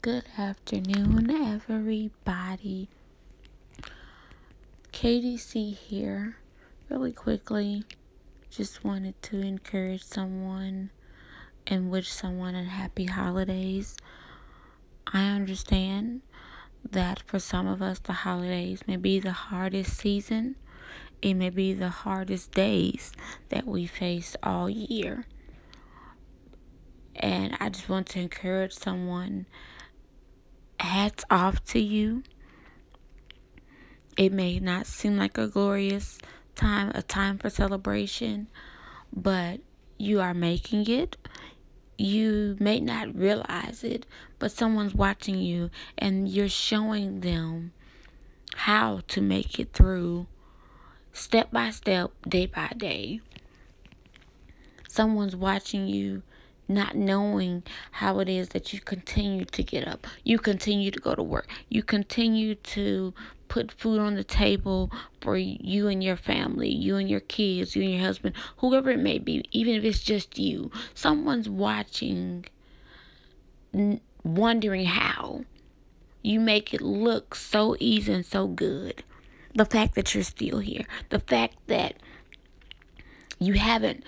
Good afternoon, everybody. KDC here. Really quickly, just wanted to encourage someone and wish someone a happy holidays. I understand that for some of us, the holidays may be the hardest season, it may be the hardest days that we face all year. And I just want to encourage someone hats off to you. It may not seem like a glorious time, a time for celebration, but you are making it. You may not realize it, but someone's watching you and you're showing them how to make it through step by step, day by day. Someone's watching you not knowing how it is that you continue to get up, you continue to go to work, you continue to put food on the table for you and your family, you and your kids, you and your husband, whoever it may be, even if it's just you. Someone's watching, wondering how you make it look so easy and so good. The fact that you're still here, the fact that you haven't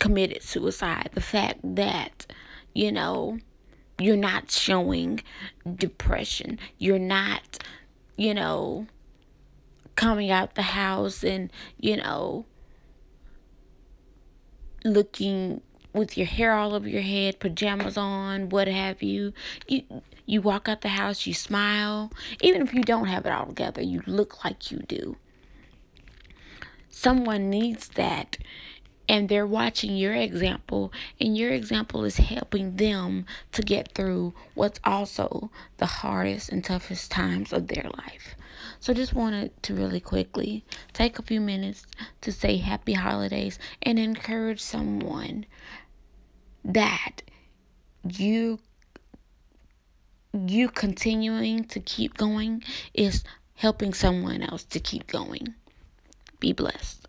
committed suicide, the fact that, you know, you're not showing depression, you're not, you know, coming out the house and, you know, looking with your hair all over your head, pajamas on, what have you. You you walk out the house, you smile. Even if you don't have it all together, you look like you do. Someone needs that and they're watching your example and your example is helping them to get through what's also the hardest and toughest times of their life. So just wanted to really quickly take a few minutes to say happy holidays and encourage someone that you you continuing to keep going is helping someone else to keep going. Be blessed